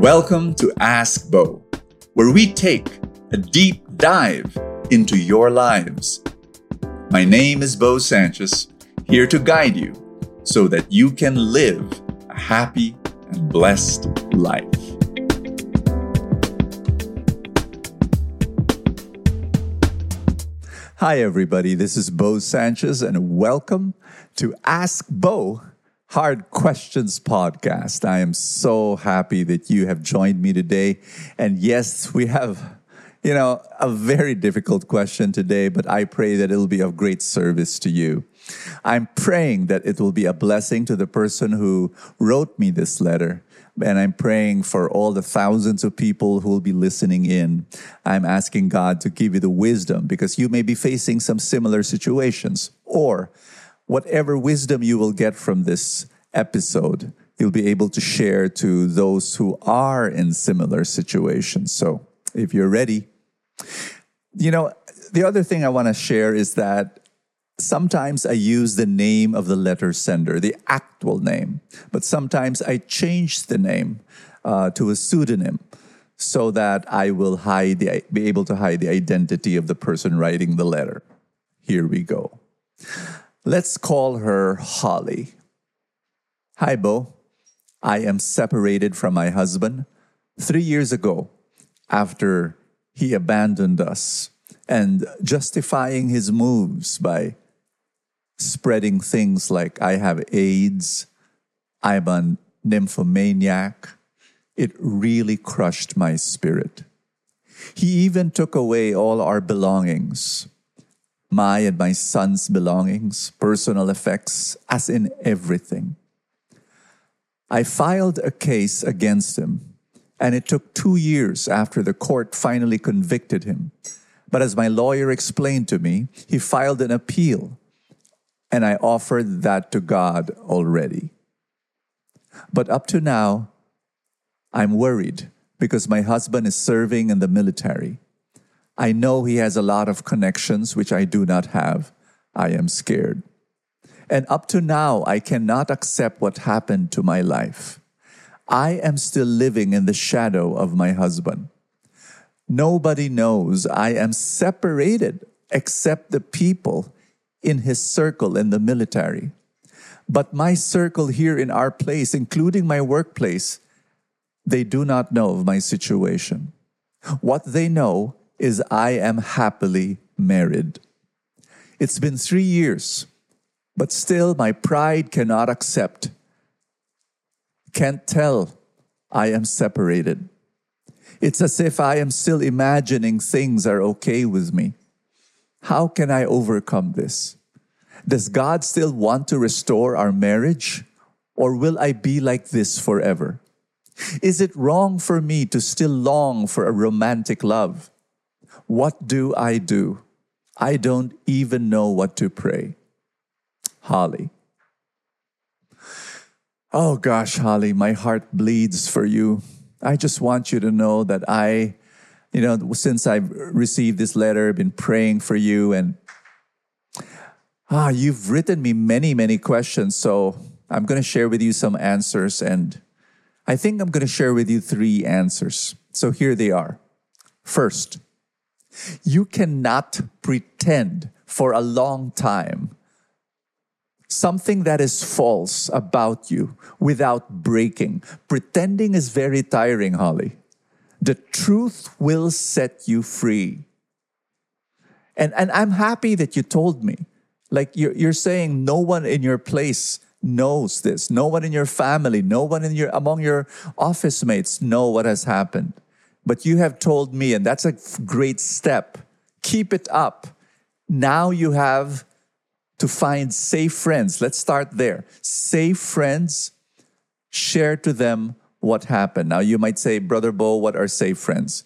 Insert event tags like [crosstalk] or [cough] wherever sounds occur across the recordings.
Welcome to Ask Bo, where we take a deep dive into your lives. My name is Bo Sanchez, here to guide you so that you can live a happy and blessed life. Hi, everybody. This is Bo Sanchez, and welcome to Ask Bo Hard Questions podcast. I am so happy that you have joined me today. And yes, we have, you know, a very difficult question today, but I pray that it'll be of great service to you. I'm praying that it will be a blessing to the person who wrote me this letter. And I'm praying for all the thousands of people who will be listening in. I'm asking God to give you the wisdom because you may be facing some similar situations or whatever wisdom you will get from this episode, you'll be able to share to those who are in similar situations. So if you're ready, you know, the other thing I want to share is that sometimes I use the name of the letter sender, the actual name, but sometimes I change the name uh, to a pseudonym so that I will hide the, be able to hide the identity of the person writing the letter. Here we go. Let's call her Holly. Hi, Bo. I am separated from my husband three years ago after he abandoned us and justifying his moves by spreading things like I have AIDS, I'm a nymphomaniac. It really crushed my spirit. He even took away all our belongings my and my son's belongings, personal effects, as in everything. I filed a case against him, and it took two years after the court finally convicted him. But as my lawyer explained to me, he filed an appeal, and I offered that to God already. But up to now, I'm worried because my husband is serving in the military. I know he has a lot of connections which I do not have. I am scared. And up to now, I cannot accept what happened to my life. I am still living in the shadow of my husband. Nobody knows I am separated except the people in his circle in the military. But my circle here in our place, including my workplace, they do not know of my situation. What they know is I am happily married. It's been three years, but still my pride cannot accept, can't tell I am separated. It's as if I am still imagining things are okay with me. How can I overcome this? Does God still want to restore our marriage? Or will I be like this forever? Is it wrong for me to still long for a romantic love? What do I do? I don't even know what to pray. Holly. Oh gosh, Holly, my heart bleeds for you. I just want you to know that I, you know, since I've received this letter, I've been praying for you and ah, you've written me many, many questions. So I'm going to share with you some answers and I think I'm going to share with you three answers. So here they are. First, you cannot pretend for a long time something that is false about you without breaking. Pretending is very tiring, Holly. The truth will set you free. And, and I'm happy that you told me. Like you're, you're saying, no one in your place knows this. No one in your family, no one in your, among your office mates know what has happened. But you have told me, and that's a great step. Keep it up. Now you have to find safe friends. Let's start there. Safe friends, share to them what happened. Now you might say, Brother Bo, what are safe friends?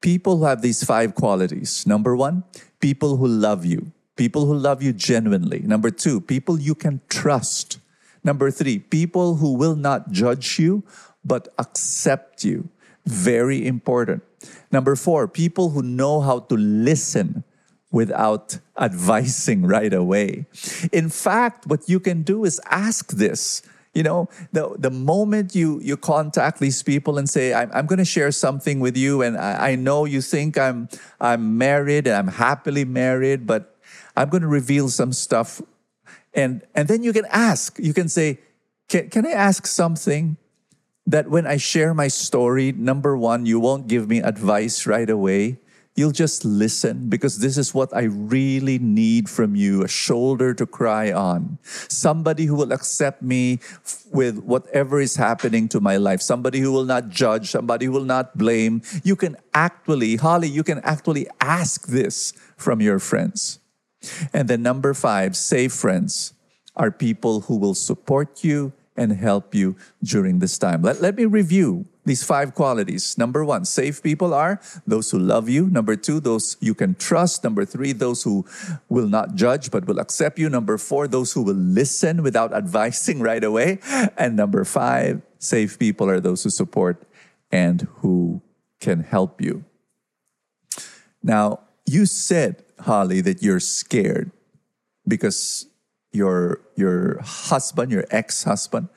People who have these five qualities. Number one, people who love you. People who love you genuinely. Number two, people you can trust. Number three, people who will not judge you, but accept you. Very important. Number four, people who know how to listen without advising right away. In fact, what you can do is ask this You know, the, the moment you, you contact these people and say, I'm, I'm going to share something with you, and I, I know you think I'm, I'm married and I'm happily married, but I'm going to reveal some stuff. And, and then you can ask, you can say, can, can I ask something that when I share my story, number one, you won't give me advice right away. You'll just listen because this is what I really need from you a shoulder to cry on. Somebody who will accept me with whatever is happening to my life. Somebody who will not judge. Somebody who will not blame. You can actually, Holly, you can actually ask this from your friends. And then number five, safe friends are people who will support you and help you during this time. Let, let me review these five qualities. Number one, safe people are those who love you. Number two, those you can trust. Number three, those who will not judge but will accept you. Number four, those who will listen without [laughs] advising right away. And number five, safe people are those who support and who can help you. Now, you said, Holly, that you're scared because your your husband, your ex-husband,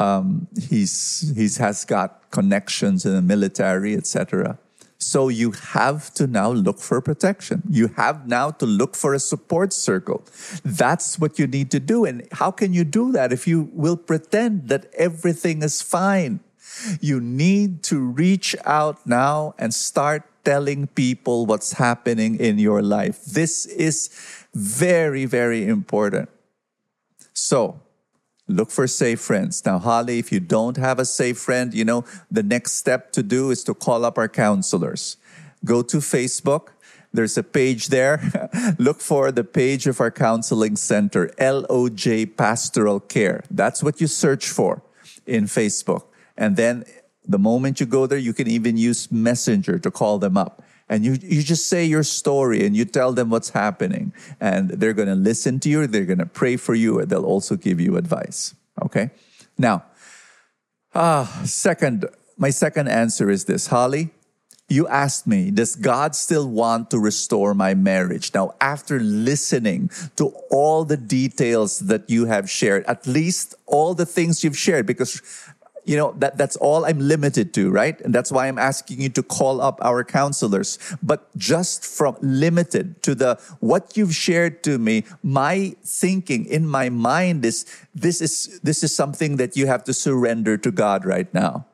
um, he's he's has got connections in the military, etc. So you have to now look for protection. You have now to look for a support circle. That's what you need to do. And how can you do that if you will pretend that everything is fine? You need to reach out now and start telling people what's happening in your life. This is very, very important. So look for safe friends. Now, Holly, if you don't have a safe friend, you know, the next step to do is to call up our counselors. Go to Facebook. There's a page there. [laughs] Look for the page of our counseling center, LOJ Pastoral Care. That's what you search for in Facebook. And then the moment you go there, you can even use Messenger to call them up and you, you just say your story and you tell them what's happening. And they're going to listen to you they're going to pray for you and they'll also give you advice. Okay? Now ah second my second answer is this. Holly you asked me, does God still want to restore my marriage? Now, after listening to all the details that you have shared, at least all the things you've shared, because you know, that, that's all I'm limited to, right? And that's why I'm asking you to call up our counselors. But just from limited to the, what you've shared to me, my thinking in my mind is, this is, this is something that you have to surrender to God right now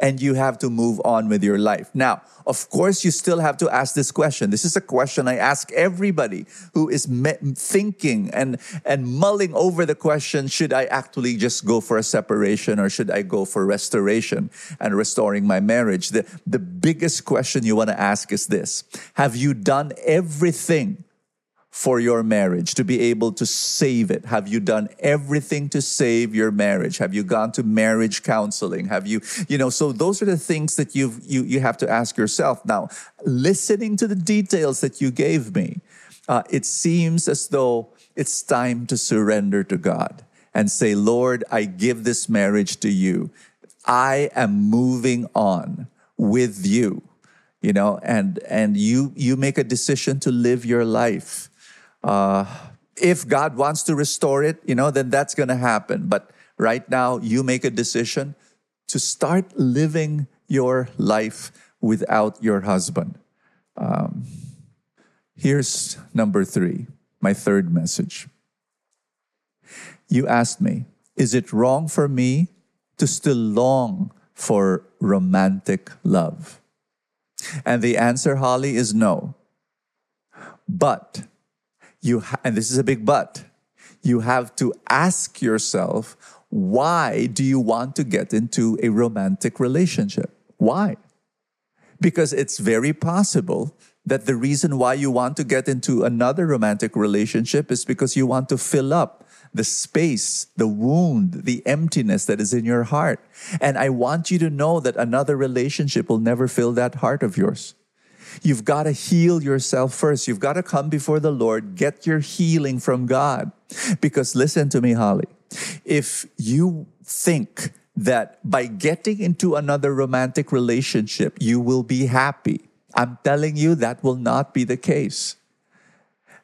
and you have to move on with your life. Now, of course, you still have to ask this question. This is a question I ask everybody who is me- thinking and, and mulling over the question should I actually just go for a separation or should I go for restoration and restoring my marriage? The, the biggest question you want to ask is this Have you done everything? For your marriage, to be able to save it? Have you done everything to save your marriage? Have you gone to marriage counseling? Have you, you know, so those are the things that you've, you, you have to ask yourself. Now, listening to the details that you gave me, uh, it seems as though it's time to surrender to God and say, Lord, I give this marriage to you. I am moving on with you you know and and you you make a decision to live your life uh, if God wants to restore it, you know, then that's going to happen. But right now, you make a decision to start living your life without your husband. Um, here's number three, my third message. You asked me, is it wrong for me to still long for romantic love? And the answer, Holly, is no. But you ha- and this is a big but you have to ask yourself why do you want to get into a romantic relationship why because it's very possible that the reason why you want to get into another romantic relationship is because you want to fill up the space, the wound, the emptiness that is in your heart. And I want you to know that another relationship will never fill that heart of yours. You've got to heal yourself first. You've got to come before the Lord, get your healing from God. Because listen to me, Holly. If you think that by getting into another romantic relationship, you will be happy, I'm telling you that will not be the case.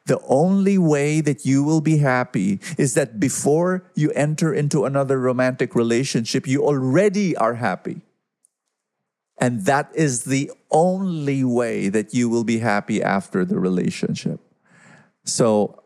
The only way that you will be happy is that before you enter into another romantic relationship, you already are happy. And that is the only way that you will be happy after the relationship. So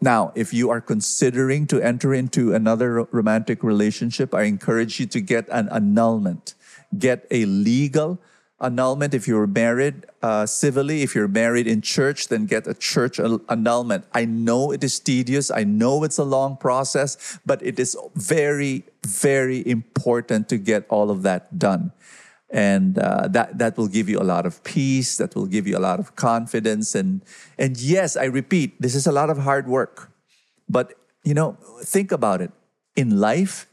now, if you are considering to enter into another romantic relationship, I encourage you to get an annulment. Get a legal annulment if you're married uh, civilly. If you're married in church, then get a church annulment. I know it is tedious. I know it's a long process, but it is very, very important to get all of that done and uh, that that will give you a lot of peace that will give you a lot of confidence. And and yes i repeat this is a lot of hard work. But you know think about it. In life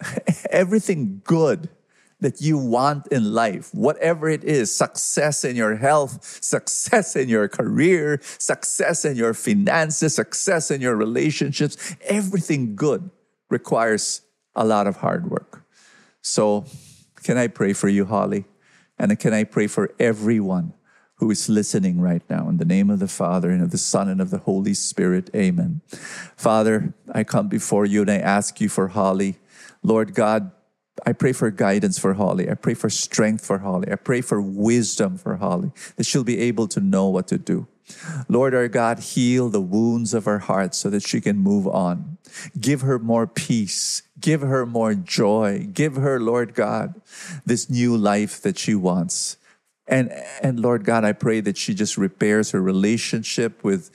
[laughs] everything good that you want in life whatever it is success in your health success in your career success in your finances success in your relationships everything good requires a lot of hard work. So can I pray for you, Holly? And can I pray for everyone who is listening right now? In the name of the Father, and of the Son, and of the Holy Spirit, amen. Father, I come before you and I ask you for Holly. Lord God, I pray for guidance for Holly. I pray for strength for Holly. I pray for wisdom for Holly, that she'll be able to know what to do. Lord our God, heal the wounds of her heart so that she can move on. Give her more peace. Give her more joy. Give her, Lord God, this new life that she wants. And, and Lord God, I pray that she just repairs her relationship with,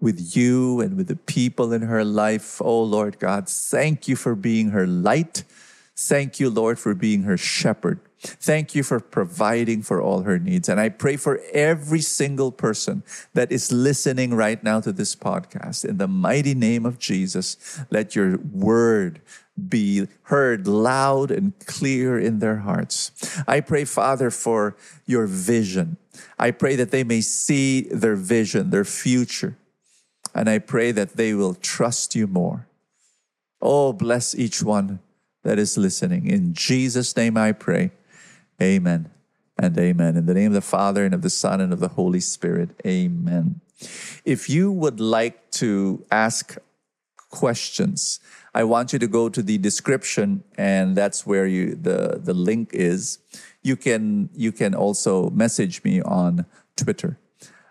with you and with the people in her life. Oh, Lord God, thank you for being her light. Thank you, Lord, for being her shepherd. Thank you for providing for all her needs. And I pray for every single person that is listening right now to this podcast. In the mighty name of Jesus, let your word be heard loud and clear in their hearts. I pray, Father, for your vision. I pray that they may see their vision, their future. And I pray that they will trust you more. Oh, bless each one that is listening. In Jesus' name I pray. Amen and amen. In the name of the Father and of the Son and of the Holy Spirit. Amen. If you would like to ask questions, I want you to go to the description and that's where you the, the link is. You can you can also message me on Twitter.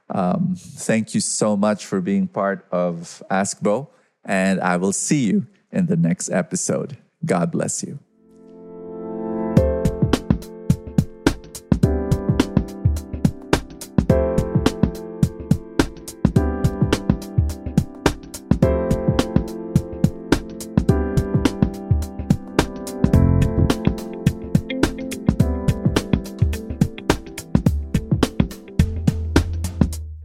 Um, thank you so much for being part of Ask Bo, and I will see you in the next episode. God bless you.